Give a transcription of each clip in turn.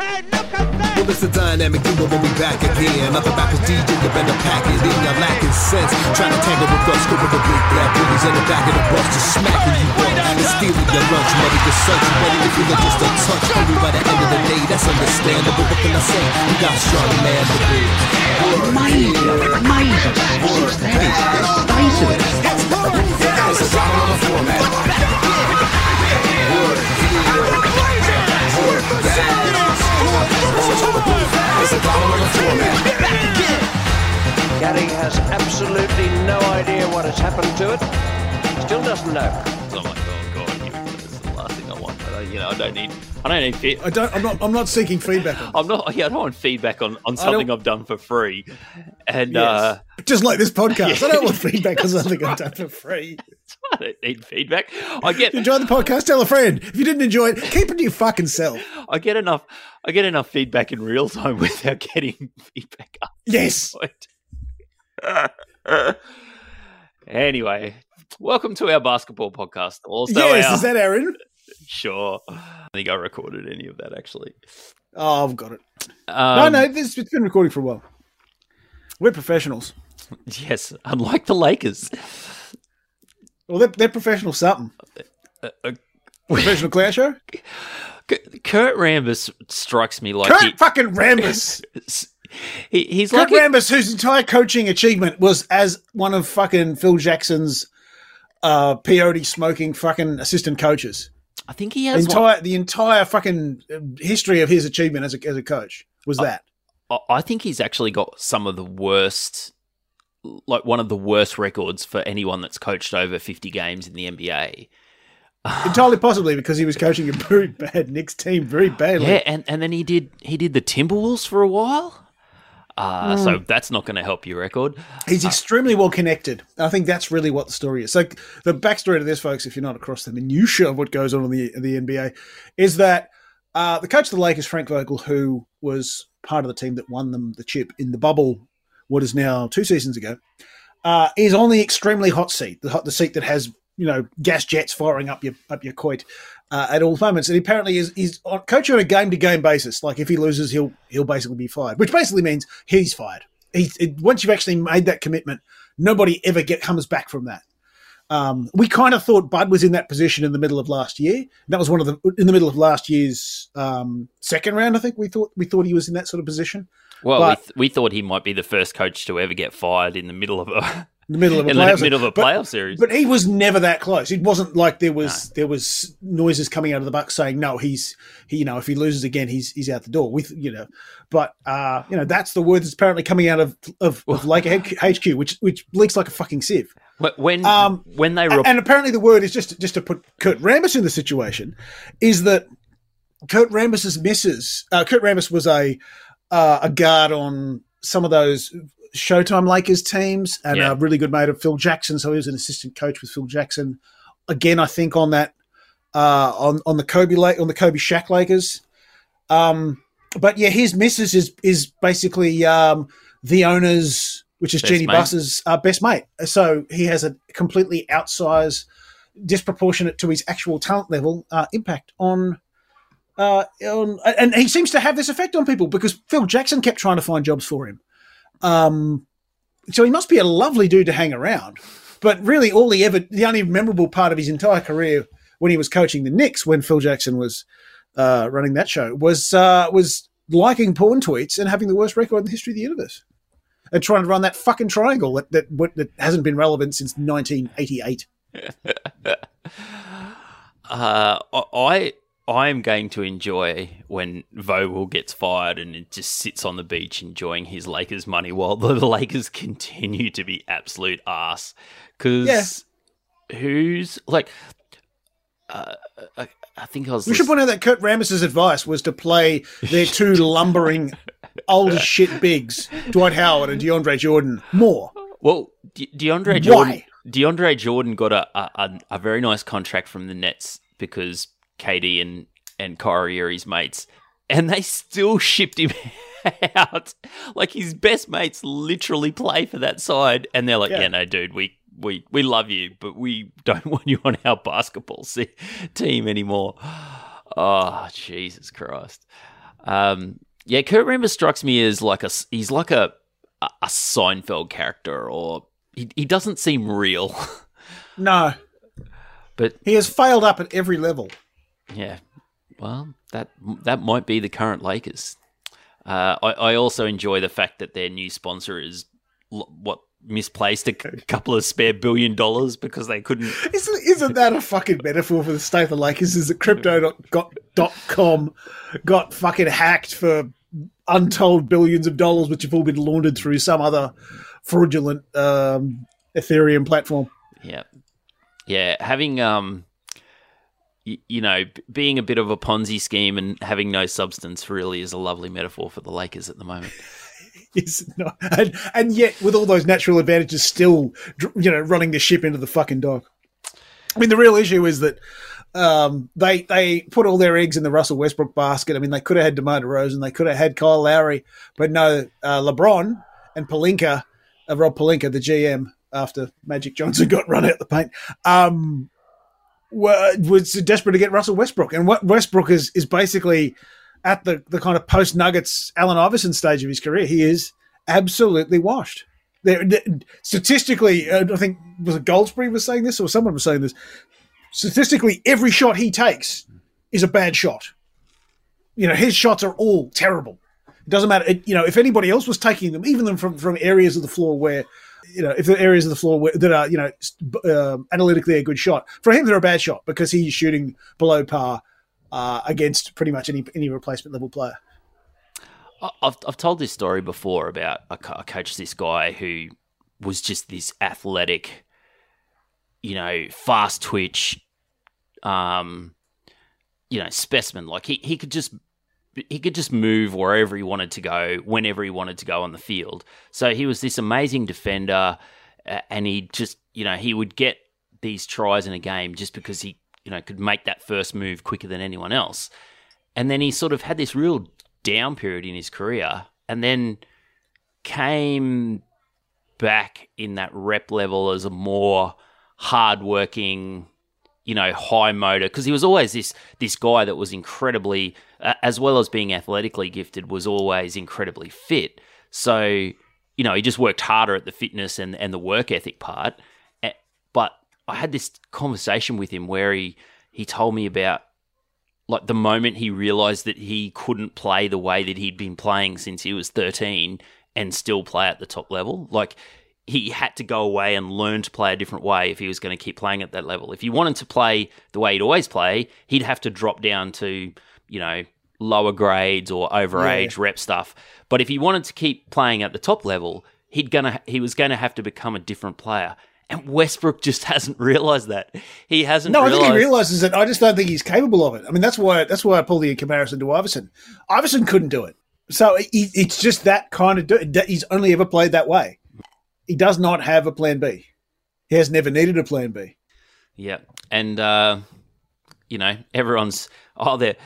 Well, it's a dynamic duo when we back again. Nothing back with DJ, you better pack it in. You're lacking sense. Trying to tangle with us, scoop of the big black bullies in the back of the bus, just smacking you up and stealing your lunch money. Your search, you ready to feel just a touch. Only by the end of the day, that's understandable. What can I say? You got strong man to be. Amazing, amazing. That is, the face of it. It's a dollar on the Gary has absolutely no idea what has happened to it. Still doesn't know. I'm like, oh god. This is the last thing I want. Uh, you know, I don't need. I don't need. Fe- I don't. I'm not. I'm not seeking feedback. On I'm not. Yeah, I don't want feedback on, on something I've done for free. And Yes. uh, Just like this podcast. I don't want feedback on something I've done for free. I don't need feedback. I get. You enjoyed the podcast? Tell a friend. If you didn't enjoy it, keep it to your fucking self. I get enough. I get enough feedback in real time without getting feedback. Yes. anyway, welcome to our basketball podcast. Also, yes. our, Is that Aaron? Sure. I think I recorded any of that actually. Oh, I've got it. Um, no, no. This, it's been recording for a while. We're professionals. Yes, unlike the Lakers. Well, they're, they're professional something. Uh, Professional clown show. Kurt Rambis strikes me like Kurt he, fucking Rambis. he- he's Kurt like a- Rambis, whose entire coaching achievement was as one of fucking Phil Jackson's uh, peyote smoking fucking assistant coaches. I think he has. entire the entire fucking uh, history of his achievement as a as a coach was that. I- I think he's actually got some of the worst, like one of the worst records for anyone that's coached over fifty games in the NBA. Entirely possibly because he was coaching a very bad Knicks team very badly. Yeah, and, and then he did he did the Timberwolves for a while. Uh, Hmm. So that's not going to help your record. He's extremely well connected. I think that's really what the story is. So the backstory to this, folks, if you're not across the minutia of what goes on in the the NBA, is that uh, the coach of the Lakers, Frank Vogel, who was part of the team that won them the chip in the bubble, what is now two seasons ago, uh, is on the extremely hot seat, the hot, the seat that has you know gas jets firing up your up your coit uh, at all moments. And apparently is is on, coaching on a game to game basis. Like if he loses, he'll he'll basically be fired, which basically means he's fired. He, it, once you've actually made that commitment, nobody ever get comes back from that. Um, we kind of thought Bud was in that position in the middle of last year. That was one of the in the middle of last year's um, second round. I think we thought we thought he was in that sort of position Well, But- we, th- we thought he might be the first coach to ever get fired in the middle of a the middle of a in the playoff middle of a But- playoff series. But he was never that close. It wasn't like there was there was noises coming out of the Bucks saying no, he's he you know if he loses again he's he's out the door with you know. But uh, you know that's the word that's apparently coming out of of, of Laker HQ, which which leaks like a fucking sieve. Wh- when um, when they And, rep- and apparently the word is just just to put Kurt Rambis in the situation is that Kurt Rambis's missus. Uh, Kurt Rambis was a uh, a guard on some of those Showtime Lakers teams and Yeah. a really good mate of Phil Jackson. So he was an assistant coach with Phil Jackson. Again, I think on that uh, on on the Kobe Lake on the Kobe Shaq Lakers. Um, but yeah, his missus is is basically um, the owner's, which is Best Jeanie mate. Buss's uh, best mate. So he has a completely outsized, disproportionate to his actual talent level uh, impact on. Uh, on, and he seems to have this effect on people because Phil Jackson kept trying to find jobs for him. Um, so he must be a lovely dude to hang around. But really, all he ever, the only memorable part of his entire career when he was coaching the Knicks, when Phil Jackson was uh, running that show, was uh, was liking porn tweets and having the worst record in the history of the universe, and trying to run that fucking triangle that that, that hasn't been relevant since 1988. uh, I I am going to enjoy when Vogel gets fired and it just sits on the beach enjoying his Lakers money while the Lakers continue to be absolute ass. Because who's like, uh, I, I think I was. We should point out that Kurt Rambis's advice was to play their two lumbering old as shit bigs, Dwight Howard and DeAndre Jordan, more. Well, De- DeAndre Why? Jordan. DeAndre Jordan got a a- a very nice contract from the Nets because KD and and Kyrie are his mates, and they still shipped him out. Like his best mates literally play for that side, and they're like, Yeah. "Yeah, no, dude, we." We, we love you, but we don't want you on our basketball se- team anymore. Oh, Jesus Christ. Um, yeah, Kurt Rambis strikes me as like a he's like a a Seinfeld character, or he he doesn't seem real. No, but he has failed up at every level. Yeah, well, that that might be the current Lakers. Uh, I, I also enjoy the fact that their new sponsor is l- what misplaced a c- couple of spare billion dollars because they couldn't. Isn't, isn't that a fucking metaphor for the state of the Lakers? Is that crypto.com got fucking hacked for untold billions of dollars, which have all been laundered through some other fraudulent um, Ethereum platform? Yeah, yeah. Having um, you know, being a bit of a Ponzi scheme and having no substance really is a lovely metaphor for the Lakers at the moment. Is not? And, and yet, with all those natural advantages, still, you know, running the ship into the fucking dock. I mean, the real issue is that um, they they put all their eggs in the Russell Westbrook basket. I mean, they could have had DeMar DeRozan, they could have had Kyle Lowry, but no, uh, LeBron and Pelinka, uh, Rob Pelinka, the GM, after Magic Johnson got run out the paint, um, was desperate to get Russell Westbrook. And what Westbrook is is basically at the, the kind of post Nuggets Allen Iverson stage of his career, he is absolutely washed. There, statistically, uh, I think was it Goldsberry was saying this, or someone was saying this. Statistically, every shot he takes is a bad shot. You know, his shots are all terrible. It doesn't matter. It, you know, if anybody else was taking them, even from from areas of the floor where, you know, if the areas of the floor that are, you know, um, analytically a good shot for him, they're a bad shot because he's shooting below par uh, against pretty much any any replacement level player. I've I've told this story before about I I coached this guy who was just this athletic, you know, fast twitch, um, you know, specimen. Like he he could just he could just move wherever he wanted to go, whenever he wanted to go on the field. So he was this amazing defender, and he just you know he would get these tries in a game just because he you know could make that first move quicker than anyone else. And then he sort of had this real down period in his career, and then came back in that rep level as a more hardworking, you know, high motor because he was always this this guy that was incredibly, uh, as well as being athletically gifted, was always incredibly fit. So you know, he just worked harder at the fitness and and the work ethic part. But I had this conversation with him where he he told me about like the moment he realized that he couldn't play the way that he'd been playing since he was 13 and still play at the top level like he had to go away and learn to play a different way if he was going to keep playing at that level if he wanted to play the way he'd always play he'd have to drop down to you know lower grades or overage rep stuff but if he wanted to keep playing at the top level he'd gonna he was going to have to become a different player and Westbrook just hasn't realized that. He hasn't No, I realized think he realizes it. I just don't think he's capable of it. I mean, that's why that's why I pull the comparison to Iverson. Iverson couldn't do it, so it's just that kind of. Do, he's only ever played that way. He does not have a plan B. He has never needed a plan B. Yeah, and uh, you know everyone's oh they're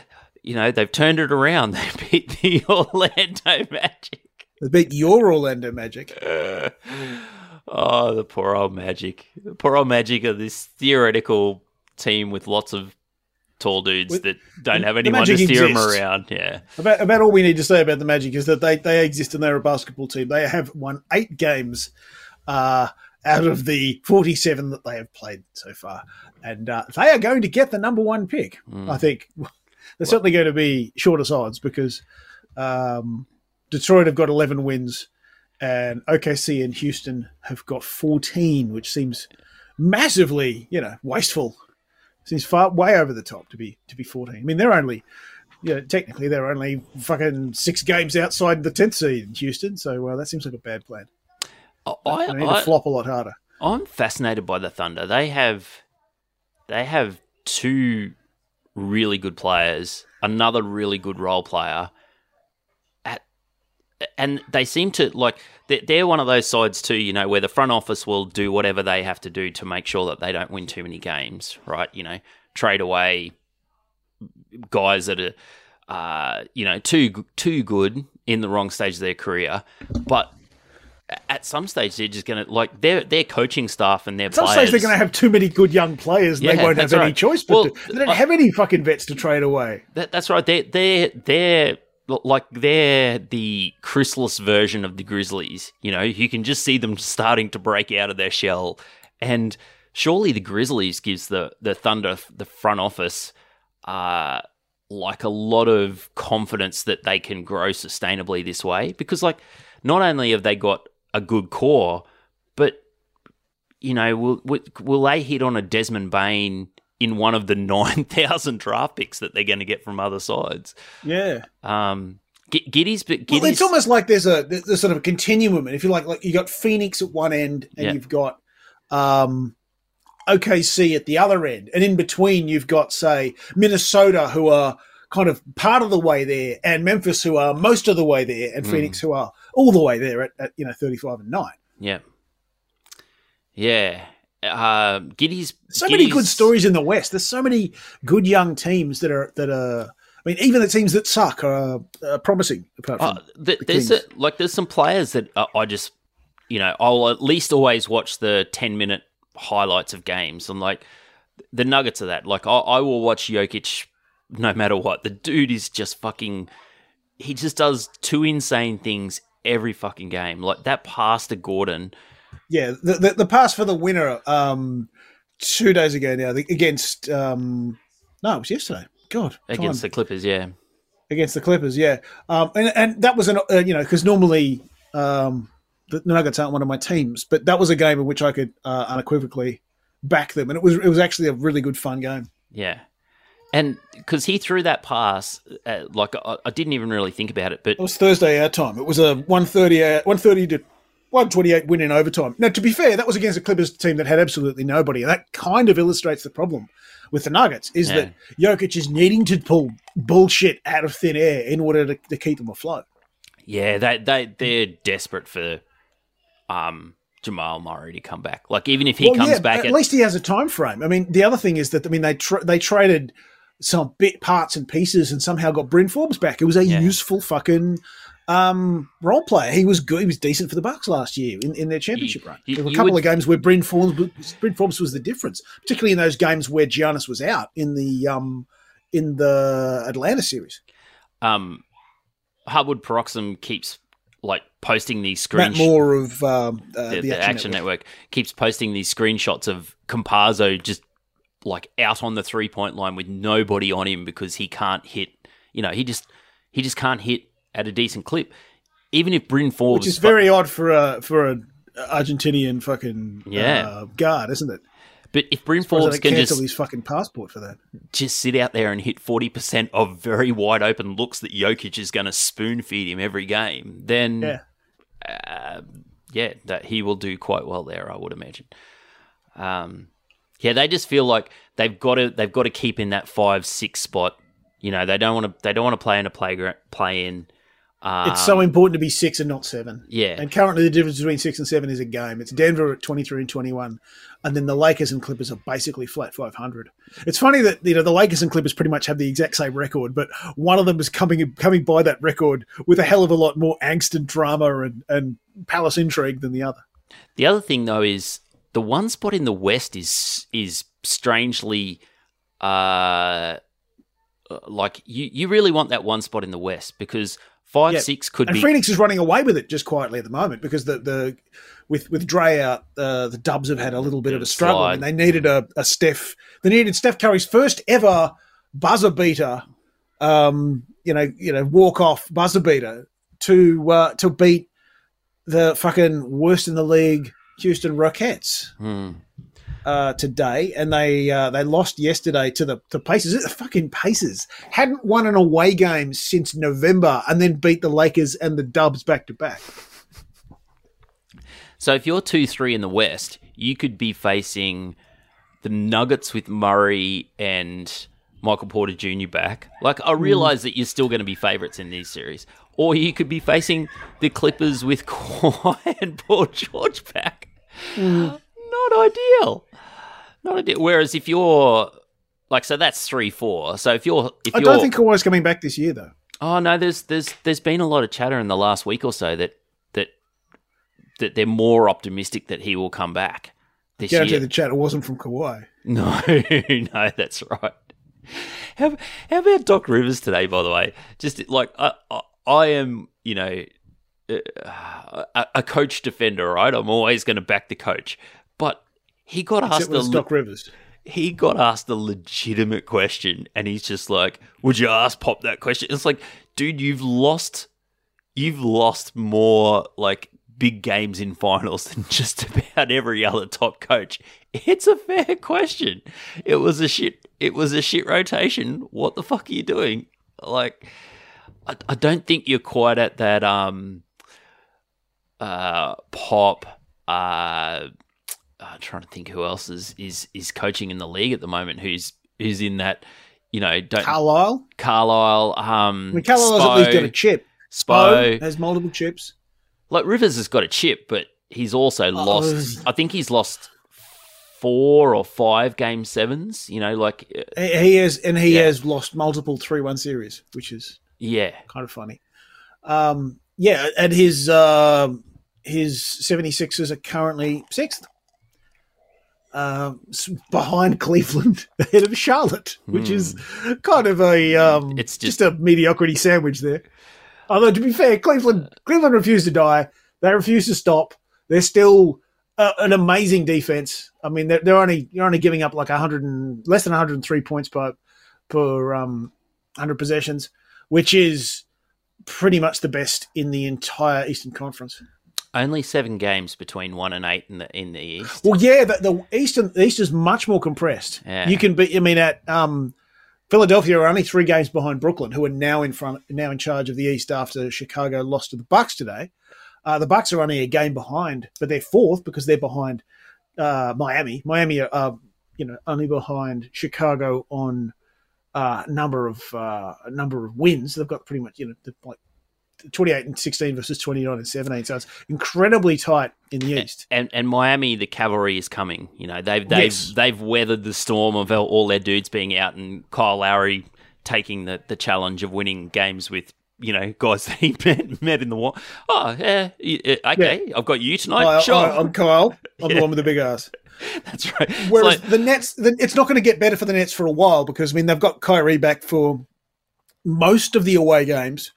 you know they've turned it around. They beat the Orlando Magic. They beat your Orlando Magic. Oh, the poor old Magic. The poor old Magic are this theoretical team with lots of tall dudes With- that don't have anyone to steer them around. Yeah, About, about all we need to say about the Magic is that they, they exist and they're a basketball team. They have won eight games uh, out of the 47 that they have played so far. And uh, they are going to get the number one pick, I think. They're certainly going to be shortest odds because um, Detroit have got 11 wins and OKC and Houston have got 14, which seems massively, you know, wasteful. Seems far way over the top to be to be 14. I mean, they're only yeah, technically they're only fucking six games outside the tenth seed in Houston, so uh, that seems like a bad plan. I, They need I, to flop a lot harder. I'm fascinated by the Thunder. They have they have two really good players, another really good role player, and they seem to like they're, they're one of those sides too. You know, where the front office will do whatever they have to do to make sure that they don't win too many games. Right? You know, trade away guys that are. Uh, you know, too too good in the wrong stage of their career, but at some stage they're just gonna like their their coaching staff and their At some players. stage they're going to have too many good young players, and they Yeah, won't have that's any choice but Well, to, they don't I- have any fucking vets to trade away. That, that's right. Their their l- like they're the chrysalis version of the Grizzlies. You know, you can just see them starting to break out of their shell, and surely the Grizzlies gives the the Thunder the front office uh like a lot of confidence that they can grow sustainably this way because like not only have they got a good core, but you know, will will, will they hit on a Desmond Bane in one of the nine thousand draft picks that they're going to get from other sides? Yeah. Um, Giddey's, but Well, it's almost like there's a there's sort of a continuum, and if you like, like you got Phoenix at one end, and Yeah. you've got um, OKC at the other end, and in between you've got say Minnesota, who are kind of part of the way there, and Memphis, who are most of the way there, and Phoenix, who are all the way there at, at you know thirty five and nine. yeah, yeah. Uh, Giddey's So many good stories in the West. There's so many good young teams that are that are. I mean, even the teams that suck are, uh promising. Apart from Uh, th- the there's a, like there's some players that uh, I just you know I'll at least always watch the ten minute highlights of games. and like the nuggets of that. Like I, I will watch Jokic no matter what. The dude is just fucking. He just does two insane things every fucking game. Like that pass to Gordon. Yeah, the, the the pass for the winner um two days ago now against um no it was yesterday. God, Against time. the Clippers, yeah, against the Clippers, yeah, um and and that was an uh, you know because normally um the Nuggets aren't one of my teams, but that was a game in which I could uh, unequivocally back them, and it was it was actually a really good fun game. yeah, and because he threw that pass, uh, like I, I didn't even really think about it, but It was Thursday our time. It was a 130, uh, 130 to 128 win in overtime. Now, to be fair, that was against a Clippers team that had absolutely nobody. And that kind of illustrates the problem with the Nuggets is Yeah. that Jokic is needing to pull bullshit out of thin air in order to, to keep them afloat. Yeah, they they they're desperate for um Jamal Murray to come back. Like even if he Well, comes yeah, back, at at, least he has a time frame. I mean, the other thing is that I mean they tra- they traded some bit parts and pieces and somehow got Bryn Forbes back. It was a Yeah. useful fucking um, role player. He was good. He was decent for the Bucks last year in, in their championship run. you- there were a couple would- of games where Bryn Forbes, Bryn Forbes was the difference, particularly in those games where Giannis was out in the um, in the Atlanta series. um Hardwood Paroxysm keeps like posting these screenshots. More of um, uh, The, the, the Action, Action Network. Network. keeps posting these screenshots of Campazzo just like out on the three point line with nobody on him because he can't hit. You know, he just he just can't hit at a decent clip. Even if Bryn Forbes, which is very odd for a for a Argentinian fucking Yeah. uh, guard, isn't it? but if Bryn Or Forbes can cancel just his fucking passport for that? just sit out there and hit 40% of very wide open looks that Jokic is going to spoon feed him every game, then Yeah. uh, yeah, that he will do quite well there, I would imagine. Um, yeah, they just feel like they've got to they've got to keep in that five six spot. You know, they don't want to they don't want to play in a playground play in. Um, It's so important to be six and not seven. yeah, And currently, the difference between six and seven is a game. It's Denver at twenty three and twenty one, and then the Lakers and Clippers are basically flat five hundred. It's funny that you know the Lakers and Clippers pretty much have the exact same record, but one of them is coming coming by that record with a hell of a lot more angst and drama and, and palace intrigue than the other. The other thing though is the one spot in the West is is strangely uh like you you really want that one spot in the West because five Yeah. six could be. And be Phoenix is running away with it just quietly at the moment because the the with with Dre out, uh, the Dubs have had a little bit Bit of a struggle, slide. and they needed a, a Steph. They needed Steph Curry's first ever buzzer beater, um, you know, you know, walk off buzzer beater to uh, to beat the fucking worst in the league, Houston Rockets. Hmm. Uh, today, and they uh, they lost yesterday to the the Pacers. The fucking Pacers hadn't won an away game since November, and then beat the Lakers and the Dubs back to back. So if you're two three in the West, you could be facing the Nuggets with Murray and Michael Porter Jr. back. Like I realize that you're still going to be favorites in these series, or you could be facing the Clippers with Kawhi and Paul George back. Not ideal. Not ideal. Whereas if you're like, so that's three four. So if you're if I you're don't think Kawhi's coming back this year, though. Oh no, there's there's there's been a lot of chatter in the last week or so that that that they're more optimistic that he will come back this Guarantee year. the chat it wasn't from Kawhi. No, no, that's right. How, how about Doc Rivers today? By the way, just like I, I, I am, you know, uh, a, a coach defender, right? I'm always going to back the coach, he got Except asked the le- Doc Rivers. he got asked a legitimate question, and he's just like, "Would you ask Pop that question?" It's like, dude, you've lost, you've lost more like big games in finals than just about every other top coach. It's a fair question. It was a shit. It was a shit rotation. What the fuck are you doing? Like, I, I don't think you're quite at that um uh pop uh I'm trying to think who else is is is coaching in the league at the moment who's who's in that you know don't Carlisle. Carlisle um I mean, Carlisle's at least got a chip. Spo. Spo has multiple chips. like Rivers has got a chip but he's also Oh. lost I think he's lost four or five game sevens you know like uh, He has, and he Yeah. has lost multiple three-one series, which is yeah kind of funny. Um, yeah, and his um his 76ers are currently sixth, s- behind Cleveland, ahead of Charlotte, which is kind of a um. It's just, just- a mediocrity sandwich there. Although to be fair, Cleveland Cleveland refused to die. They refused to stop. They're still uh, an amazing defense. I mean, they're, they're only you're only giving up like 100 and less than 103 points per per um, 100 possessions, which is pretty much the best in the entire Eastern Conference. Only seven games between one and eight in the in the East Well, yeah, the, the Eastern the East is much more compressed. Yeah. You can be. I mean, at um, Philadelphia are only three games behind Brooklyn, who are now in front, now in charge of the East after Chicago lost to the Bucks today. Uh, the Bucks are only a game behind, but they're fourth because they're behind uh, Miami. Miami are, uh, you know, only behind Chicago on uh, number of uh, number of wins. They've got pretty much, you know, like. 28 and 16 versus 29 and 17 so it's incredibly tight in the east and and Miami, the cavalry is coming. You know they've they've Yes. they've weathered the storm of all- their dudes being out, and Kyle Lowry taking the, the challenge of winning games with you know guys that he met, met in the war. Oh yeah, okay, I've got you tonight. Hi, sure, I, am Kyle. I'm Yeah. the one with the big ass. that's right. Whereas like- the Nets, the, it's not going to get better for the Nets for a while because I mean they've got Kyrie back for most of the away games,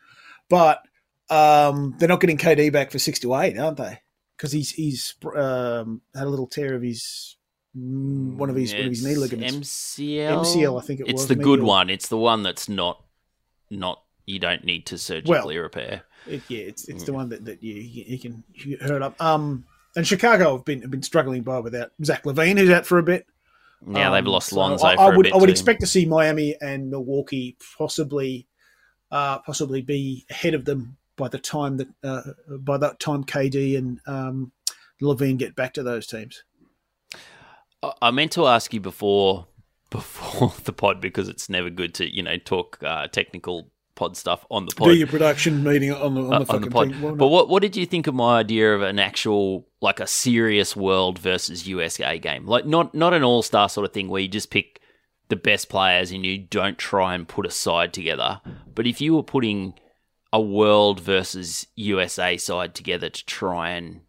but um, they're not getting KD back for six to eight, aren't they? Because he's he's um, had a little tear of his mm, one of his one of his knee ligaments. MCL. MCL, I think it it's was, the good one. It's the one that's not not you don't need to surgically repair. It- yeah, it's it's Mm. the one that, that you, you can you hurt up. Um, and Chicago have been have been struggling by without Zach LaVine, who's out for a bit. Now they've Um, lost so Lonzo I, for I a would bit I would expect to see Miami and Milwaukee possibly uh, possibly be ahead of them by the time that uh, by that time KD and um, LaVine get back to those teams. I- meant to ask you before before the pod because it's never good to you know talk uh, technical pod stuff on the pod. Do your production meeting on the on the uh, fucking pod. thing. But what what did you think of my idea of an actual like a serious world versus USA game? Like not not an all star sort of thing where you just pick the best players and you don't try and put a side together. But if you were putting a world versus USA side together to try and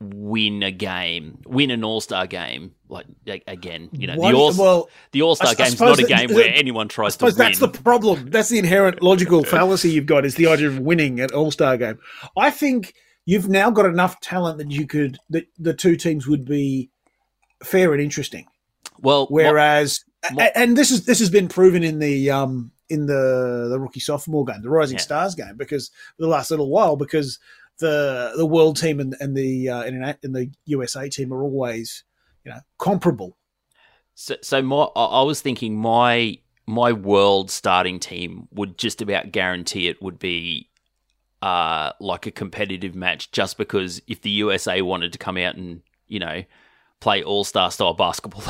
win a game, win an all star game, like again, you know, Why the All well, the All Star game's not a game that- where anyone tries to win. that's the problem. That's the inherent logical fallacy you've got is the idea of winning at All Star game. I think you've now got enough talent that you could that the two teams would be fair and interesting. well, Whereas, and this is this has been proven in the um in the the rookie sophomore game, the Rising Yeah. Stars game, because the last little while, because the the world team and, and the uh, and, and the USA team are always you know comparable. So, so my, I I was thinking my my world starting team would just about guarantee it would be uh, like a competitive match, just because if the USA wanted to come out and you know play all star style basketball,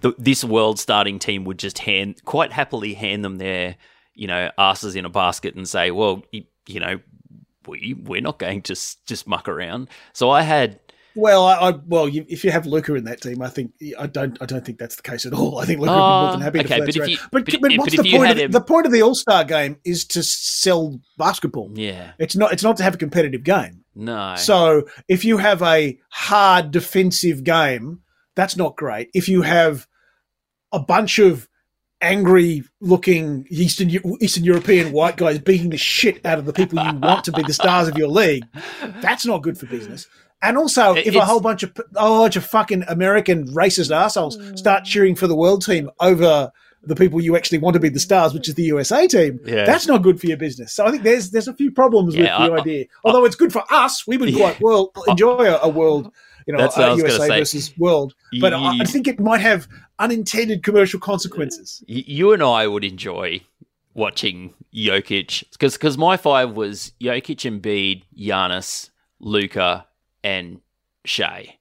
this world starting team would just hand quite happily hand them their you know asses in a basket and say, well, you, you know. We we're not going to just muck around. So I had Well, I, I well, you, if you have Luka in that team, I think I don't. I don't think that's the case at all. I think Luka would be more than Oh, happy to play but if you- but, but- but but what's if the point? Of, him- the point of the All Star game is to sell basketball. yeah It's not. It's not to have a competitive game. No So if you have a hard defensive game, that's not great. If you have a bunch of angry looking Eastern Eastern European white guys beating the shit out of the people you want to be the stars of your league. That's not good for business. And also, It- if a whole bunch of a whole bunch of fucking American racist assholes start mm. cheering for the world team over the people you actually want to be the stars, which is the USA team, Yeah. that's not good for your business. So I think there's there's a few problems Yeah, with the I- idea. Although it's good for us, we would quite well enjoy a, a world, you know, That's what I a was gonna USA versus world. But I, I think it might have unintended commercial consequences. You and I would enjoy watching Jokic because because my five was Jokic, Embiid, Giannis, Luka, and Shai,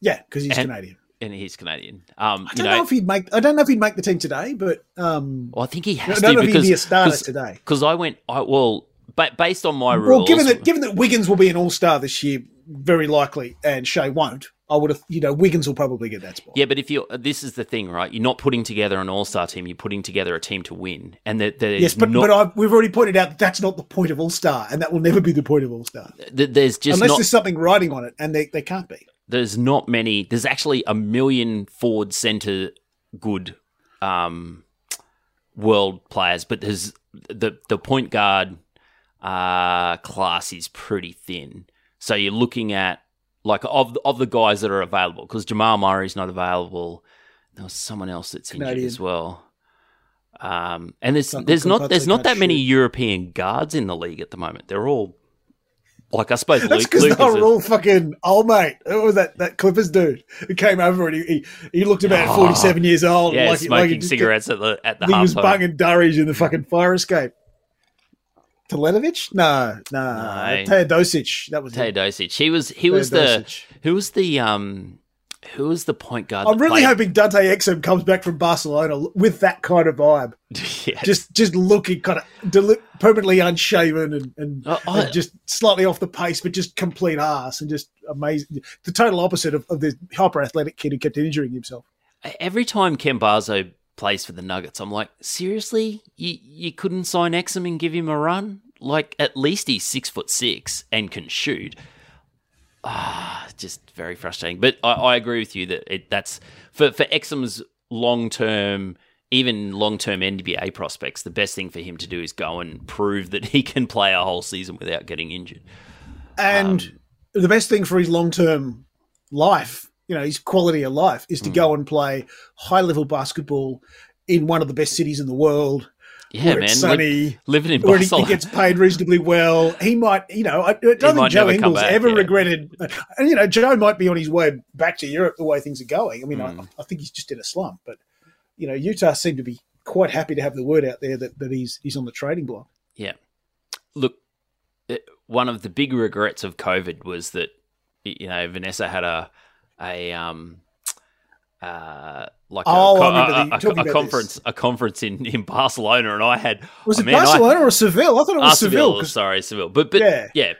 Yeah, because he's And- Canadian. And he's Canadian. Um, I don't know, know, if he'd make. I don't know if he'd make the team today, but um, well, I think he has to if he'd be a because today. cause, I went. I well, but based on my Well, rules, given that given that Wiggins will be an All Star this year, very likely, and Shai won't, I would have. You know, Wiggins will probably get that spot. Yeah, but if you this is the thing, right? You're not putting together an all-star team. You're putting together a team to win, and that Yes, but not, but I've, we've already pointed out that that's not the point of All Star, and that will never be the point of All Star th- there's just unless not there's something writing on it, and they, they can't be. There's not many. There's actually a million forward center good um, world players, but there's the the point guard uh, class is pretty thin. So you're looking at like of of the guys that are available because Jamal Murray's not available. There was someone else that's injured Canadian. as well. Um, and there's there's not there's not that many shoot. European guards in the league at the moment. They're all like I suppose That's because they were a- all fucking old mate. Who was that? That Clippers dude who came over and he he, he looked about Oh, forty seven years old. yeah, like, smoking like cigarettes at the at the He was half banging durries in the fucking fire escape. Telenovich? No, no. No. Teodosic. That was. Teodosic. He was he was the who was the um who was the point guard? I'm really played- hoping Dante Exum comes back from Barcelona with that kind of vibe. yeah. Just just looking kind of deli- permanently unshaven and, and, Oh, I- and just slightly off the pace, but just complete ass and just amazing. The total opposite of, of the hyper athletic kid who kept injuring himself. every time Campazzo plays for the Nuggets, I'm like, seriously, you you couldn't sign Exum and give him a run? Like at least he's six foot six and can shoot. Ah, just very frustrating. But I, I agree with you that it, that's for for Exum's long term. Even long term NBA prospects, the best thing for him to do is go and prove that he can play a whole season without getting injured. And Um, the best thing for his long term life, you know, his quality of life, is to Hmm. go and play high level basketball in one of the best cities in the world. Yeah, man. sunny, living in where he, he Barcelona. gets paid reasonably well. He might, you know, I, I don't think Joe Ingles back, ever yeah. regretted. And you know, Joe might be on his way back to Europe the way things are going. I mean, Hmm. I, I think he's just in a slump, but you know, Utah seemed to be quite happy to have the word out there that, that he's he's on the trading block. Yeah. Look, it, one of the big regrets of COVID was that you know Vanessa had a a um uh like a, Oh, I remember a- a- a conference a conference in in Barcelona, and I had Was I it mean, I- Barcelona or Seville? I thought it was Ah, Seville. Seville, sorry, Seville, but but Yeah. yeah,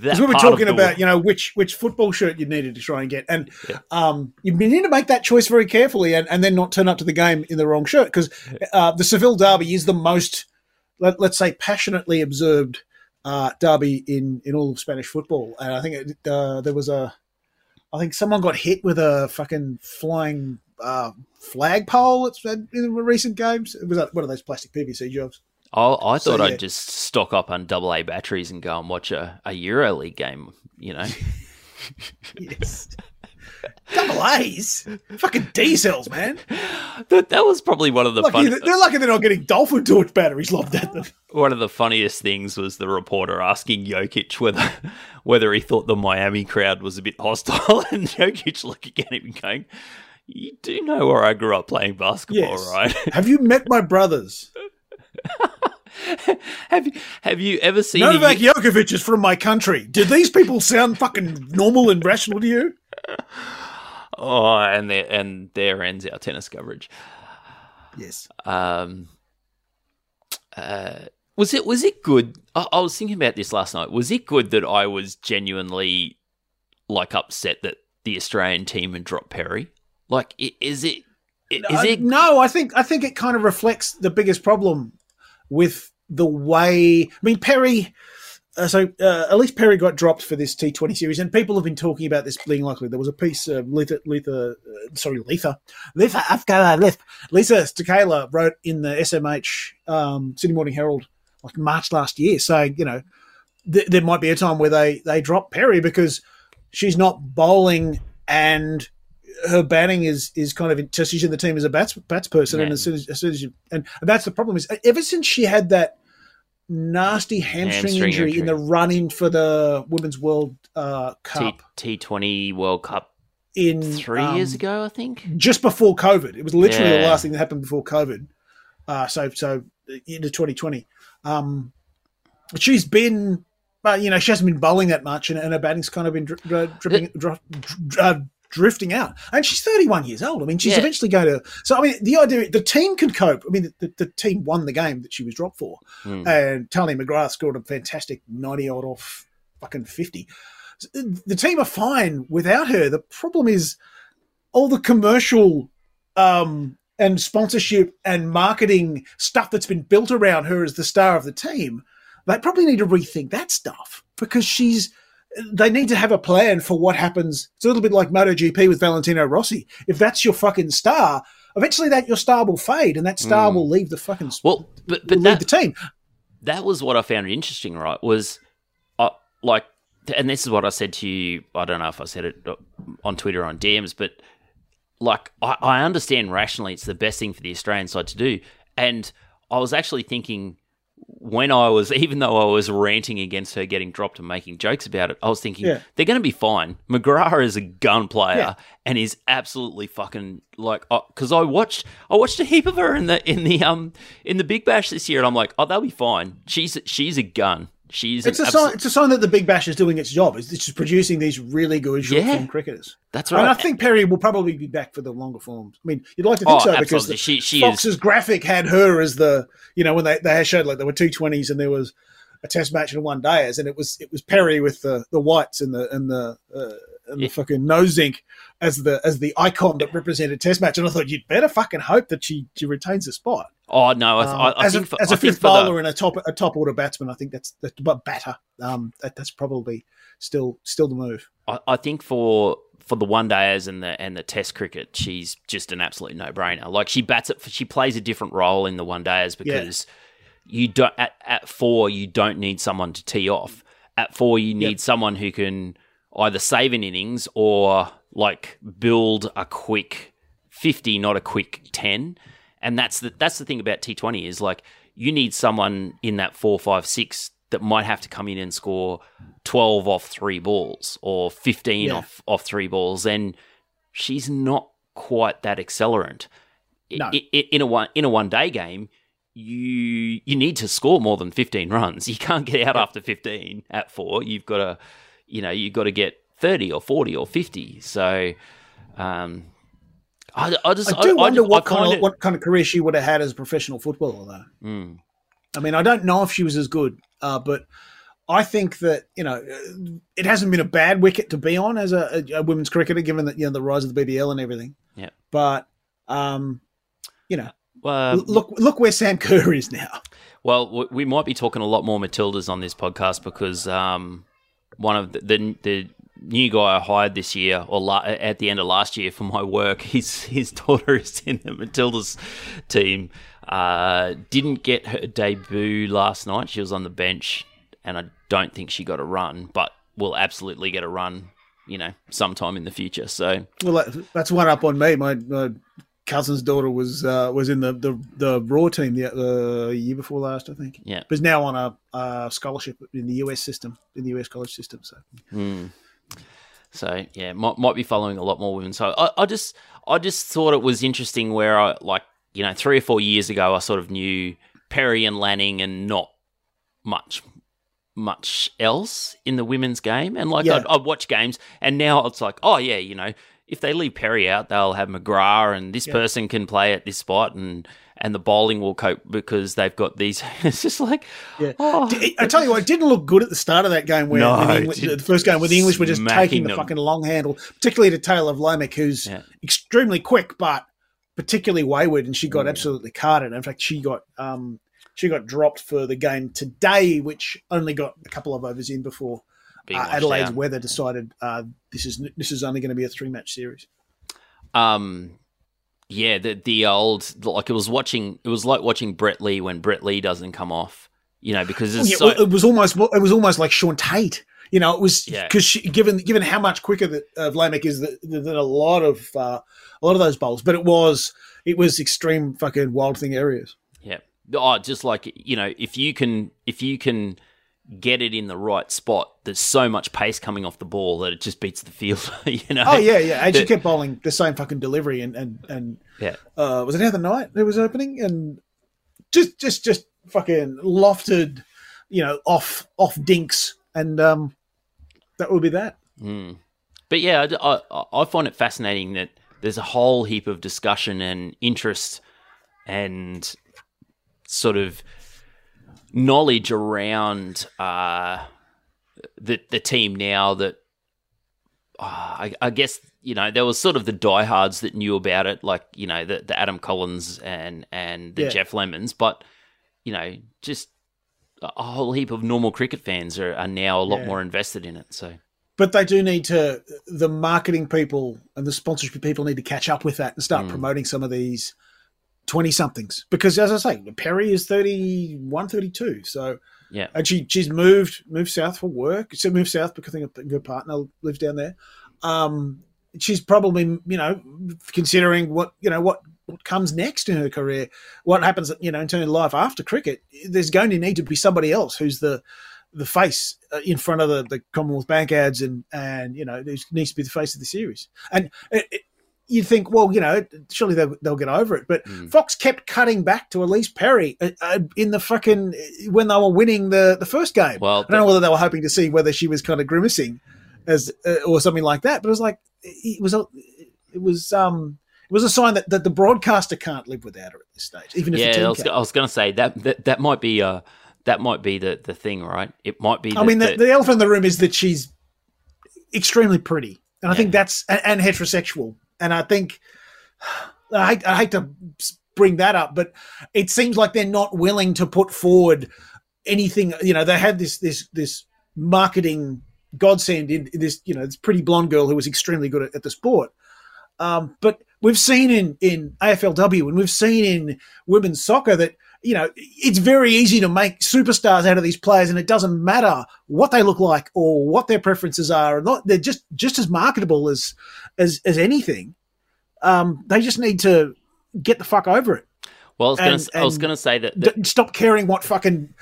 Because we were talking about, you know, which which football shirt you needed to try and get, and Yeah. um, you need to make that choice very carefully, and, and then not turn up to the game in the wrong shirt because uh, the Seville derby is the most, let, let's say, passionately observed uh, derby in in all of Spanish football, and I think it, uh, there was a, I think someone got hit with a fucking flying uh, flagpole in recent games. It was uh, one of those plastic PVC jobs. I, I So, thought yeah. I'd just stock up on double A batteries and go and watch a, a EuroLeague game. You know, Yes. Double A's, fucking D cells, man. that, that was probably one of the Lucky, fun, they're lucky they're not getting dolphin torch batteries lobbed at them. one of the funniest things was the reporter asking Jokic whether whether he thought the Miami crowd was a bit hostile, and Jokic looking at him and going, "You do know where I grew up playing basketball, Yes. right? Have you met my brothers? have you have you ever seen Novak a, Djokovic is from my country. Do these people sound fucking normal and rational to you? oh, and there and there ends our tennis coverage. Yes. Um, uh, was it was it good? I, I was thinking about this last night. Was it good that I was genuinely like upset that the Australian team had dropped Perry? Like, is it? Is it no, I think I think it kind of reflects the biggest problem with the way. I mean, Perry. Uh, so uh, at least Perry got dropped for this T20 series, and people have been talking about this being likely. There was a piece of Letha, Letha uh, sorry, Letha, Letha, I've got a list. Lisa Sthalekar wrote in the SMH um, Sydney Morning Herald like March last year, saying you know th- there might be a time where they they drop Perry because she's not bowling and her batting is is kind of so she's in the team as a bats bats person, and as soon as, as soon as you and, and that's the problem is ever since she had that nasty hamstring, Hamstring injury, in the run in for the Women's World uh, Cup T Twenty World Cup in three um, years ago, I think. just before COVID. It was literally the last thing that happened before COVID. Uh, so so into 2020. Um, she's been, but you know, she hasn't been bowling that much, and, and her batting's kind of been dri- dri- dripping, dri- dri- uh, drifting out. And she's 31 years old. I mean, she's Yeah. eventually going to. So I mean, the idea the team can cope. I mean, the, the team won the game that she was dropped for, Hmm. and Tahlia McGrath scored a fantastic 90 odd off fucking 50. The team are fine without her. The problem is all the commercial um, and sponsorship and marketing stuff that's been built around her as the star of the team, they probably need to rethink that stuff because she's. They need to have a plan for what happens. It's a little bit like MotoGP with Valentino Rossi. If that's your fucking star, eventually that your star will fade and that star will leave the fucking Well, but but leave that, the team. that was what I found interesting, right? Was uh, like, and this is what I said to you. I don't know if I said it uh, on Twitter or on DMs, but like, I, I understand rationally it's the best thing for the Australian side to do. And I was actually thinking when I was, even though I was ranting against her getting dropped and making jokes about it, I was thinking Yeah. they're going to be fine. McGrath is a gun player Yeah. and is absolutely fucking like because I watched I watched a heap of her in the in the um in the Big Bash this year and I'm like oh they'll be fine. She's she's a gun. She's It's a sign. It's a sign that the Big Bash is doing its job. It's, just producing these really good short Yeah. form cricketers. That's right. And I think Perry will probably be back for the longer forms. I mean, you'd like to think Oh, so because absolutely. the, She- she Fox's graphic had her as the you know when they they showed like there were two twenties and there was a test match and one days and it was it was Perry with the the whites and the and the uh, and Yeah. the fucking nose ink as the as the icon that represented test match and I thought you'd better fucking hope that she she retains the spot. Oh no, I, Um, I, I as think a, for, as I a fifth for the- bowler and a top a top order batsman, I think that's that's but batter. Um, that, that's probably still still the move. I, I think for for the one dayers and the and the test cricket, she's just an absolute no brainer. Like she bats it, she plays a different role in the one dayers because you don't at, at four you don't need someone to tee off. At four you need Yep. someone who can either save an innings or like build a quick fifty, not a quick ten. And that's the that's the thing about T Twenty is like you need someone in that four, five, six that might have to come in and score twelve off three balls or fifteen Yeah. off off three balls, and she's not quite that accelerant. No. I- I- in a one in a one day game, you you need to score more than fifteen runs. You can't get out after fifteen at four. You've got to, you know, you've got to get thirty or forty or fifty. So, um, I, I just I do wonder what I kind kinda- of what kind of career she would have had as a professional footballer, though. Mm. I mean, I don't know if she was as good, uh, but I think that you know it hasn't been a bad wicket to be on as a, a, a women's cricketer, given that you know the rise of the BBL and everything. Yeah. But um, you know, Uh, look look where Sam Kerr is now. Well, we might be talking a lot more Matildas on this podcast because um, one of the, the the new guy I hired this year or la- at the end of last year for my work, his his daughter is in the Matildas team. Uh, didn't get her debut last night. She was on the bench, and I don't think she got a run, but will absolutely get a run. You know, sometime in the future. So Well, that, that's one up on me. My, my cousin's daughter was uh, was in the, the, the Raw team the uh, year before last, I think. yeah, But now on a uh, scholarship in the US system, in the US college system. So So yeah, might might be following a lot more women. So I, I just I just thought it was interesting where I like you know three or four years ago I sort of knew Perry and Lanning and not much much else in the women's game, and like Yeah. I'd, I'd watch games, and now it's like oh yeah, you know if they leave Perry out, they'll have McGrath, and this person can play at this spot, and and the bowling will cope because they've got these. it's just like Yeah. oh, I tell you what, it didn't look good at the start of that game where No, the, English, the first game where the English were just taking the them. fucking long handle, particularly to Tayla Vlaeminck, who's Yeah. extremely quick but particularly wayward, and she got Mm. absolutely carded. In fact, she got um, she got dropped for the game today, which only got a couple of overs in before uh, Adelaide's weather decided uh, this is this is only going to be a three match series. Um, yeah, the the old like it was watching. It was like watching Brett Lee when Brett Lee doesn't come off. You know, because it's Yeah, so it was almost it was almost like Shaun Tait. You know, it was Yeah. because given given how much quicker that uh, Vlaeminck is than, than a lot of uh, a lot of those bowls, but it was it was extreme fucking wild thing areas. yeah. Oh, just like you know, if you can if you can get it in the right spot, there's so much pace coming off the ball that it just beats the field. you know. Oh yeah, yeah. And she kept bowling the same fucking delivery, and and and yeah. uh, was it the other night it was opening, and just just just fucking lofted, you know, off off dinks, and um, that would be that. Mm. But yeah, I, I, I find it fascinating that there's a whole heap of discussion and interest and sort of knowledge around uh, the the team now that uh, I, I guess you know there was sort of the diehards that knew about it, like you know the, the Adam Collins and and the Yeah. Jeff Lemons, but you know just a whole heap of normal cricket fans are, are now a lot Yeah. more invested in it. So But they do need to. The marketing people and the sponsorship people need to catch up with that and start Mm. promoting some of these twenty somethings. Because as I say, Perry is 31, 32. So yeah. and she she's moved moved south for work. She moved south because I think her partner lives down there. Um, she's probably you know considering what you know what what comes next in her career, what happens you know in terms of life after cricket. There's going to need to be somebody else who's the the face uh, in front of the, the Commonwealth Bank ads and and you know there needs to be the face of the series. And it, it, you think, well, you know, surely they'll, they'll get over it. But Mm. Fox kept cutting back to Ellyse Perry uh, uh, in the fucking when they were winning the the first game. Well, I don't know whether they were hoping to see whether she was kind of grimacing as uh, or something like that. But it was like it was a it was um it was a sign that, that the broadcaster can't live without her at this stage, even if yeah, I was, was going to say that, that that might be uh that might be the the thing, right? It might be. I mean, the, the, the elephant in the room is that she's extremely pretty, and I think that's and, and heterosexual. And I think I hate, I hate to bring that up, but it seems like they're not willing to put forward anything. You know, they had this this this marketing godsend in this you know this pretty blonde girl who was extremely good at, at the sport. Um, but we've seen in in AFLW and we've seen in women's soccer that you know it's very easy to make superstars out of these players, and it doesn't matter what they look like or what their preferences are. Not they're just just as marketable as as as anything. Um, they just need to get the fuck over it. well, I was going to I was going to say that D- stop caring what fucking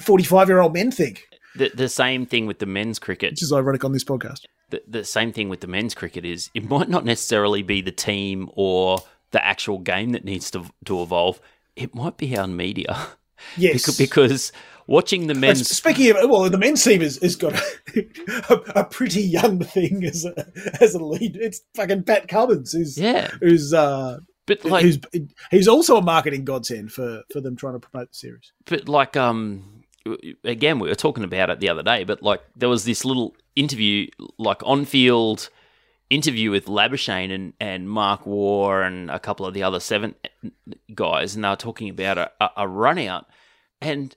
forty-five year old men think. the the same thing with the men's cricket. Which is ironic on this podcast. The, the same thing with the men's cricket is it might not necessarily be the team or the actual game that needs to to evolve. It might be our media. Yes, Because, because watching the men's Speaking of, well, the men's team has, has got a, a pretty young thing as a as a lead. It's fucking Pat Cummins, who's yeah, who's uh, but like who's he's also a marketing godsend for for them trying to promote the series. but like um again we were talking about it the other day but like there was this little interview like on field interview with Labuschagne and, and Mark Waugh and a couple of the other seven guys and they were talking about a, a, a run out. And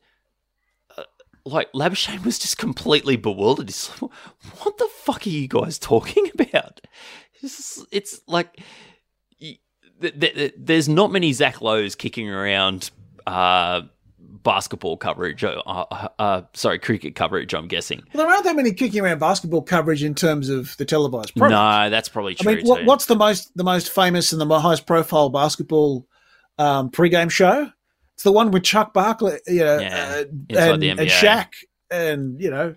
uh, like Labuschagne was just completely bewildered. He's like what the fuck are you guys talking about? It's, it's like th- th- there's not many Zach Lowe's kicking around uh, basketball coverage. Uh, uh, uh, sorry, cricket coverage. I'm guessing. Well, there aren't that many kicking around basketball coverage in terms of the televised product. No, that's probably I true. mean, what, what's the most the most famous and the highest profile basketball um, pregame show? It's the one with Chuck Barkley, you know, Yeah, uh, and, and Shaq, and you know,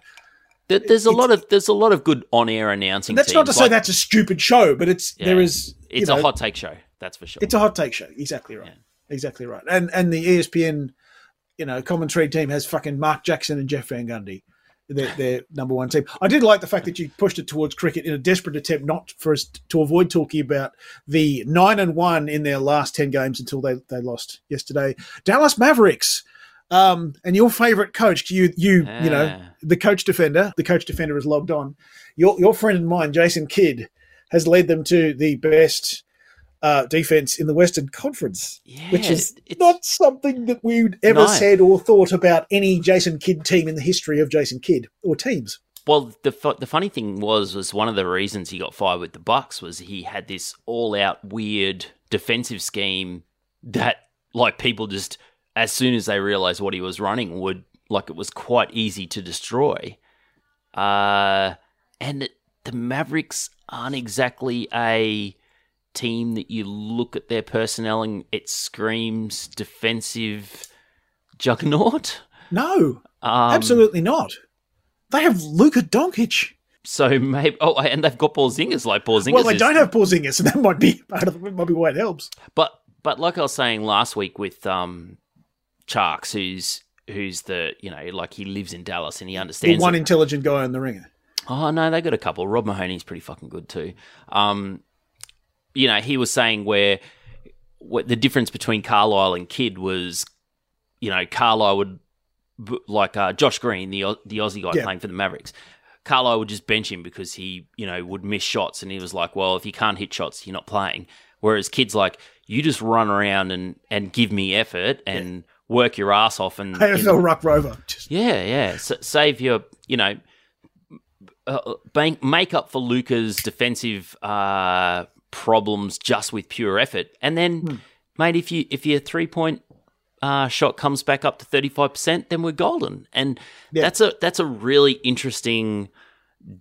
there's a it's- lot of there's a lot of good on-air announcing. that's not to teams, say like- that's a stupid show, but it's Yeah. there is it's you a hot take show. That's for sure. It's a hot take show. Exactly right. Exactly right. And and the ESPN, you know, commentary team has fucking Mark Jackson and Jeff Van Gundy. Their, their number one team. I did like the fact that you pushed it towards cricket in a desperate attempt not for us to avoid talking about the nine and one in their last ten games until they, they lost yesterday. Dallas Mavericks. Um, and your favorite coach, you you you know, Ah. the coach defender, the coach defender is logged on. Your your friend and mine, Jason Kidd, has led them to the best uh, defense in the Western Conference, Yeah, which is not something that we'd ever No. said or thought about any Jason Kidd team in the history of Jason Kidd or teams. Well, the the funny thing was was one of the reasons he got fired with the Bucks was he had this all out weird defensive scheme that like people just as soon as they realized what he was running would like it was quite easy to destroy. Uh and it, the Mavericks aren't exactly a team that you look at their personnel and it screams defensive juggernaut. No, Um, absolutely not. They have Luka Doncic. So maybe oh, and they've got Paul Porzingis like Paul Porzingis. Well, they is- don't have Paul Porzingis, and that might be part of the, might be why it helps. but but like I was saying last week with um, Charks, who's who's the you know like he lives in Dallas and he The understands. one it. intelligent guy in the ringer. oh no, they got a couple. Rob Mahoney's pretty fucking good too. Um, you know, he was saying where what the difference between Carlisle and Kidd was, you know, Carlisle would like uh, Josh Green, the the Aussie guy Yeah. playing for the Mavericks. Carlisle would just bench him because he, you know, would miss shots, and he was like, "Well, if you can't hit shots, you're not playing." Whereas Kidd's like you just run around and and give me effort and work your ass off and AFL know, Ruck Rover. Just, yeah, yeah. Save your, you know, uh, bank, make up for Luka's defensive uh, problems just with pure effort, and then, mate, if you if your three point uh, shot comes back up to thirty five percent, then we're golden, and Yeah. that's a that's a really interesting,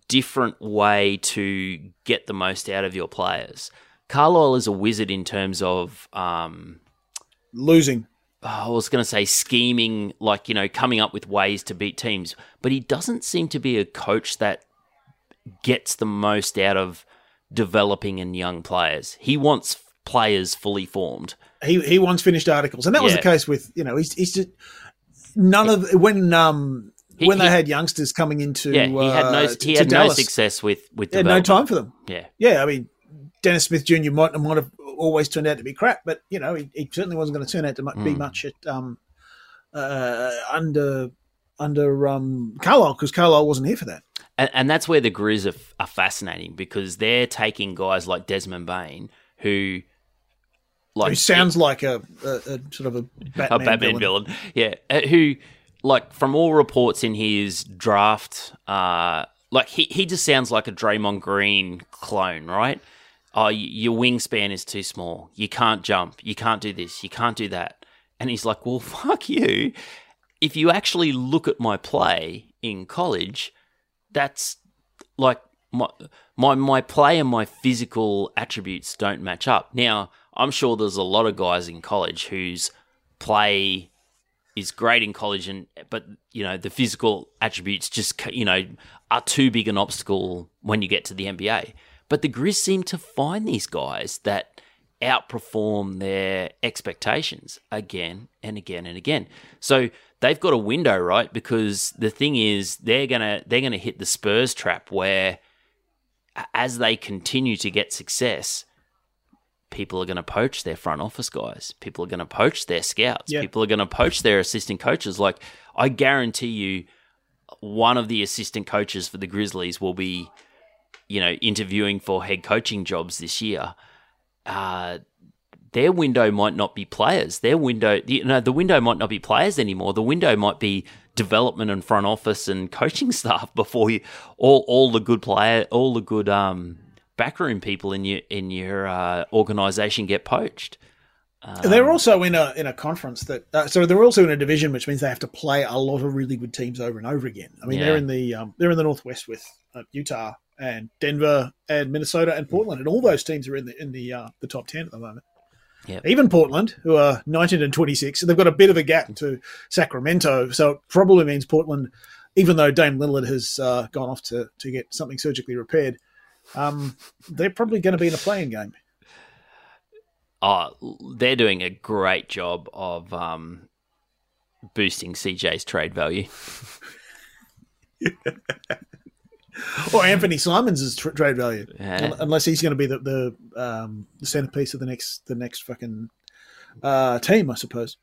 different way to get the most out of your players. Carlisle is a wizard in terms of. Um, losing. I was going to say scheming, like, you know, coming up with ways to beat teams, but he doesn't seem to be a coach that gets the most out of developing in young players. He wants players fully formed. He he wants finished articles, and that was the case with you know he's he's just none of when um He- when they he- had youngsters coming into Yeah, he had no uh, he had no success with with He had no time for them. Yeah. Yeah, I mean Dennis Smith Jr. might might have always turned out to be crap, but you know he, he certainly wasn't going to turn out to mu- be Mm. much at um uh under under um Carlisle because Carlisle wasn't here for that. And, and that's where the Grizz are, are fascinating because they're taking guys like Desmond Bane who like Who sounds like a, a, a sort of a Batman, a Batman villain. Yeah, uh, who like from all reports in his draft, uh, like he he just sounds like a Draymond Green clone, right? Oh, your wingspan is too small. You can't jump. You can't do this. You can't do that. And he's like, well, fuck you. If you actually look at my play in college, that's like my my my play and my physical attributes don't match up. Now, I'm sure there's a lot of guys in college whose play is great in college and but you know the physical attributes just you know are too big an obstacle when you get to the NBA. But the Grizz seem to find these guys that outperform their expectations again and again and again. So they've got a window, right? Because the thing is they're gonna they're gonna hit the Spurs trap where as they continue to get success, people are going to poach their front office guys. People are going to poach their scouts. Yeah. People are going to poach their assistant coaches. Like, I guarantee you, one of the assistant coaches for the Grizzlies will be, you know, interviewing for head coaching jobs this year. Uh, their window might not be players. Their window, you know, the window might not be players anymore. The window might be development and front office and coaching staff before you all all the good player, all the good um backroom people in your in your uh, organization get poached. they're also in a in a conference that uh, so they're also in a division which means they have to play a lot of really good teams over and over again. I mean Yeah. they're in the um, they're in the northwest with uh, Utah and Denver and Minnesota and Portland and all those teams are in the in the uh, the top ten at the moment. Yep. Even Portland, who are 19 and 26, and they've got a bit of a gap to Sacramento. So it probably means Portland, even though Dame Lillard has uh, gone off to, to get something surgically repaired, um, they're probably going to be in a play-in game. Oh, they're doing a great job of um, boosting CJ's trade value. Or Anthony Simons' tr- trade value, Yeah. Un- unless he's going to be the the, um, the centerpiece of the next the next fucking uh, team, I suppose.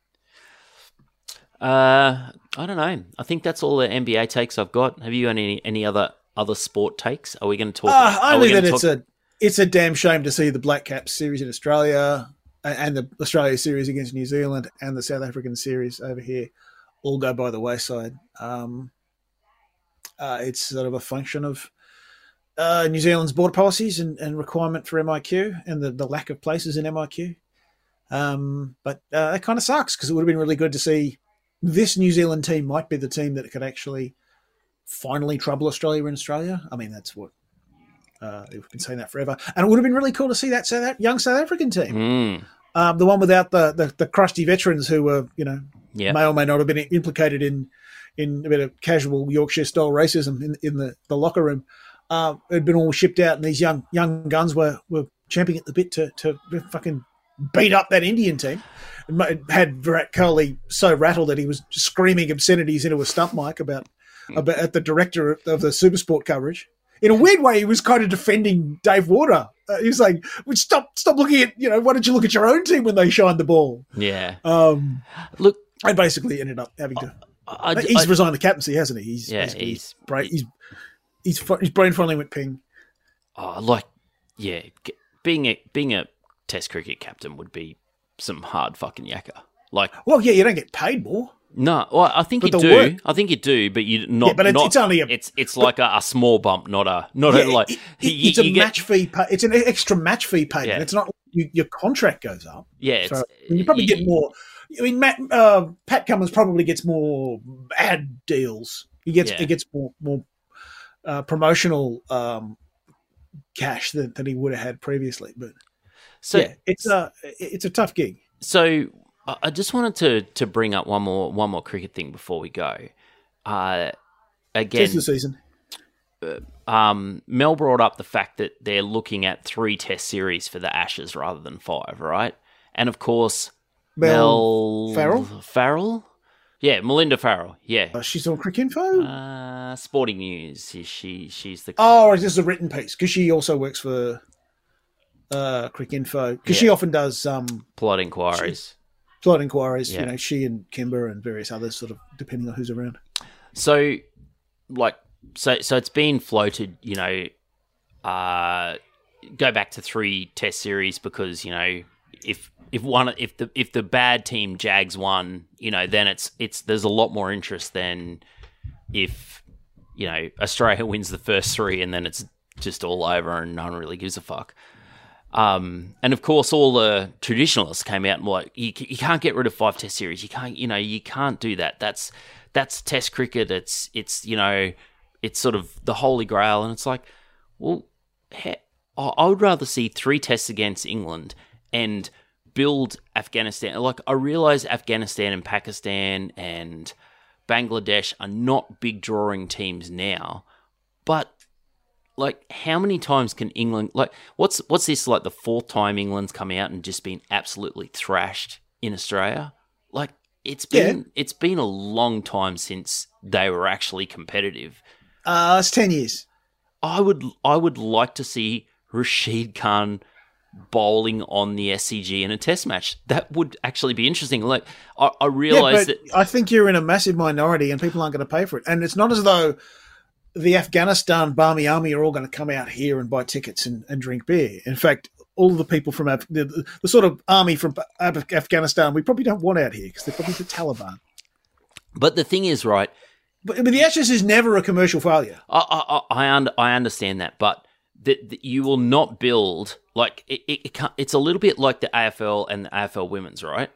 Uh, I don't know. I think that's all the NBA takes I've got. Have you got any any other other sport takes? Are we going to talk? Uh, only that gonna it's a it's a damn shame to see the Black Caps series in Australia and the Australia series against New Zealand and the South African series over here all go by the wayside. Um, uh, it's sort of a function of uh, New Zealand's border policies and, and requirement for MIQ and the, the lack of places in MIQ. Um, but uh, it kind of sucks because it would have been really good to see this New Zealand team might be the team that could actually finally trouble Australia in Australia. I mean, that's what uh, we've been saying that forever, and it would have been really cool to see that, South, that young South African team, Mm. um, the one without the, the the crusty veterans who were, you know, Yeah. may or may not have been implicated in in a bit of casual Yorkshire style racism in in the, the locker room. Uh, had been all shipped out, and these young young guns were were champing at the bit to to fucking beat up that Indian team. It had Virat Kohli so rattled that he was screaming obscenities into a stump mic about about at the director of the Supersport coverage. In a weird way, he was kind of defending Dave Warner. Uh, he was like, well, "Stop, stop looking at you know. Why don't you look at your own team when they shined the ball?" Yeah. Um, Look, I basically ended up having to. I, I, he's I- resigned the captaincy, hasn't he? He's Yeah, he's- he's he's fu- he's brain finally went ping. oh, like, yeah, being a being a Test cricket captain would be some hard fucking yakka. Like, Well, yeah, you don't get paid more. no, well, I think But you do. work- I think you do, but you not. Yeah, but it's- not- it's only a- It's it's like a, a small bump, not a not Yeah, a like. it- you- it- it's a get- match fee. Pay, it's an extra match fee payment. Yeah. It's not you, your contract goes up. Yeah, it's, So you probably get more. I mean, Matt, uh, Pat Cummins probably gets more ad deals. He gets Yeah. he gets more more uh, promotional um, cash than, than he would have had previously. But So yeah, it's a it's a tough gig. So I just wanted to to bring up one more one more cricket thing before we go. Uh, again, the season. um, Mel brought up the fact that they're looking at three Test series for the Ashes rather than five, right? And of course, Mel Mel Farrell? Farrell, yeah, Melinda Farrell, yeah. Uh, she's on Cricinfo. Uh, Sporting News. Is she? She's the. oh, this is this a written piece? Because she also works for uh, Cricinfo. Because she often does um, plot inquiries. plot inquiries. Yeah. You know, she and Kimber and various others, sort of depending on who's around. So, like, so so it's been floated. You know, uh, go back to three Test series because you know if if one if the if the bad team Jags won, you know, then it's it's there's a lot more interest than if you know Australia wins the first three and then it's just all over and no one really gives a fuck. Um, and of course, all the traditionalists came out and were like, you, you can't get rid of five Test series. You can't, you know, you can't do that. That's that's Test cricket. It's it's you know, it's sort of the holy grail. And it's like, well, he- I would rather see three Tests against England and build Afghanistan. Like I realize Afghanistan and Pakistan and Bangladesh are not big drawing teams now, but like how many times can England like what's what's this like the fourth time England's come out and just been absolutely thrashed in Australia? Like it's been it's been a long time since they were actually competitive. Uh, it's 10 years. I would I would like to see Rashid Khan bowling on the SCG in a test match. That would actually be interesting. Like I, I Yeah, realize but that I think you're in a massive minority and people aren't going to pay for it. And it's not as though the Afghanistan Barmy Army are all going to come out here and buy tickets and, and drink beer. In fact, all the people from Af- the, the sort of army from Af- Afghanistan we probably don't want out here because they're probably the Taliban. but the thing is right, But, but the Ashes is never a commercial failure. I I I, I, I understand that, but that that you will not build like it, it, it can't, it's a little bit like the AFL and the AFL women's, right?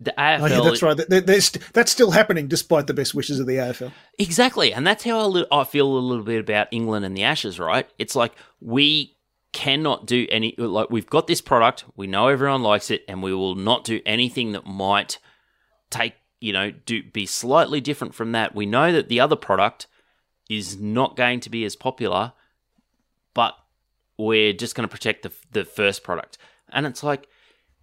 The AFL Oh, yeah, that's right. There- there's- that's still happening despite the best wishes of the AFL. Exactly, and that's how I, li- I feel a little bit about England and the Ashes. Right? It's like we cannot do any like we've got this product, we know everyone likes it, and we will not do anything that might take you know do be slightly different from that. We know that the other product is not going to be as popular, but we're just going to protect the the first product, and it's like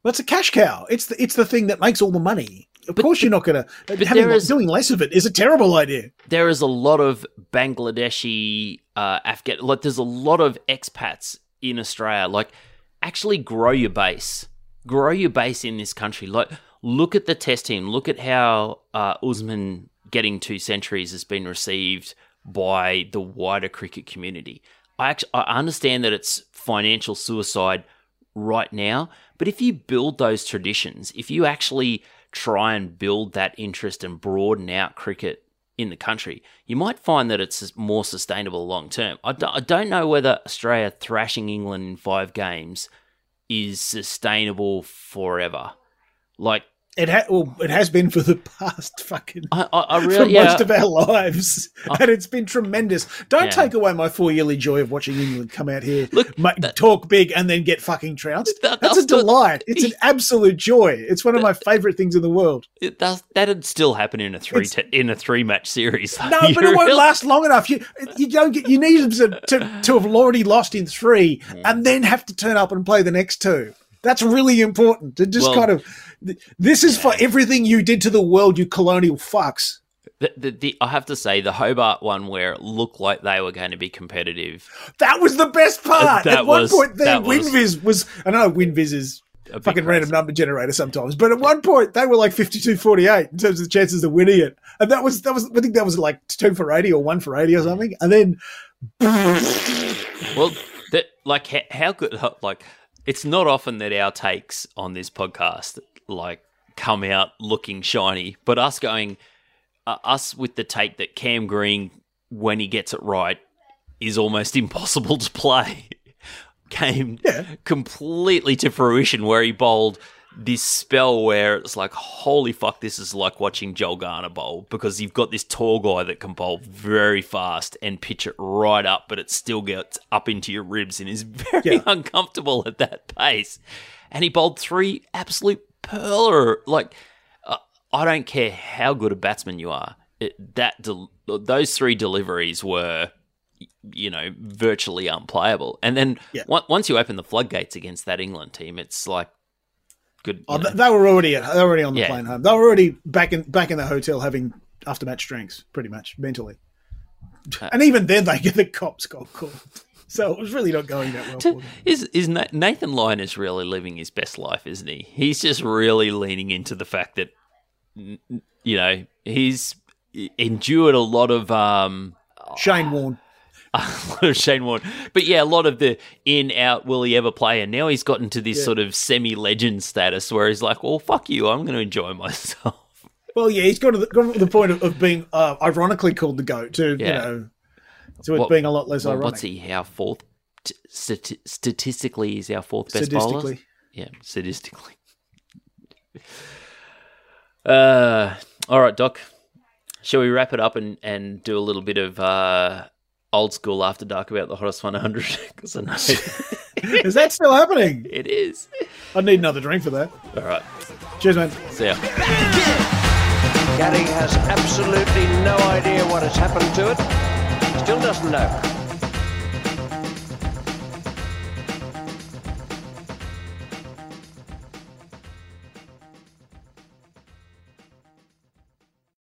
Well, it's a cash cow. It's the, it's the thing that makes all the money. Of course, you're not going to. Having is- doing less of it is a terrible idea. there is a lot of Bangladeshi, uh, Afghan, like there's a lot of expats in Australia. Like, actually grow your base, grow your base in this country. Like, look at the test team. Look at how uh, Usman getting two centuries has been received by the wider cricket community. I actually I understand that it's financial suicide right now, but if you build those traditions, if you actually try and build that interest and broaden out cricket in the country, you might find that it's more sustainable long term. I d- I don't know whether Australia thrashing England in five games is sustainable forever. Like, It ha- well, it has been for the past fucking I, I, I for really, yeah, most of our lives, and it's been tremendous. Don't Yeah. take away my four yearly joy of watching England come out here, Look, ma- that- talk big, and then get fucking trounced. That- That's a that's the- delight. It's an absolute joy. It's one of my favorite things in the world. it does, that'd still happen in a three te- in a three match series. No, but it won't last long enough. You you don't get. You need them to, to, to have already lost in three, Hmm. and then have to turn up and play the next two. That's really important. To just Well- kind of. This is for everything you did to the world, you colonial fucks. The, the, the, I have to say, the Hobart one where it looked like they were going to be competitive. That was the best uh, part. That at one was- point, their that was- WinViz was. I know WinViz is A fucking random number generator sometimes, but at one point they were like 52-48 in terms of the chances of winning it, and that was that was. I think that was like two for eighty or one for eighty or something, and then Well, that like how, how good like it's not often that our takes on this podcast like come out looking shiny, but us going uh, us with the take that Cam Green when he gets it right is almost impossible to play came Yeah. completely to fruition where he bowled this spell where it's like holy fuck this is like watching Joel Garner bowl because you've got this tall guy that can bowl very fast and pitch it right up but it still gets up into your ribs and is very Yeah. uncomfortable at that pace and he bowled three absolute perler like uh, I don't care how good a batsman you are it, that del- those three deliveries were you know virtually unplayable and then Yeah. on- once you open the floodgates against that England team it's like good oh, th- they were already at, they were already on the Yeah. plane home. They were already back in back in the hotel having after match drinks, pretty much mentally. Uh, And even then, they get the cops got called. So it was really not going that well for them. Is is Na- Nathan Lyon is really living his best life, isn't he? He's just really leaning into the fact that you know he's endured a lot of um Shane Warne. A lot of Shane Warne, but yeah, a lot of the in out. Will he ever play? And now he's gotten to this Yeah. sort of semi legend status where he's like, well, fuck you, I'm going to enjoy myself. Well, yeah, he's got to the, got to the point of, of being uh, ironically called the goat to you know to it being a lot less Well, ironic. what's he? Our fourth t- stati- statistically, he's our fourth best bowler. Yeah, statistically. Uh, all right, Doc. Shall we wrap it up and, and do a little bit of uh, old school after dark about the hottest 100? Because I know Is that still happening? it is. I need another drink for that. All right, Cheers, man. see ya. Gary has absolutely no idea what has happened to it. Still doesn't know.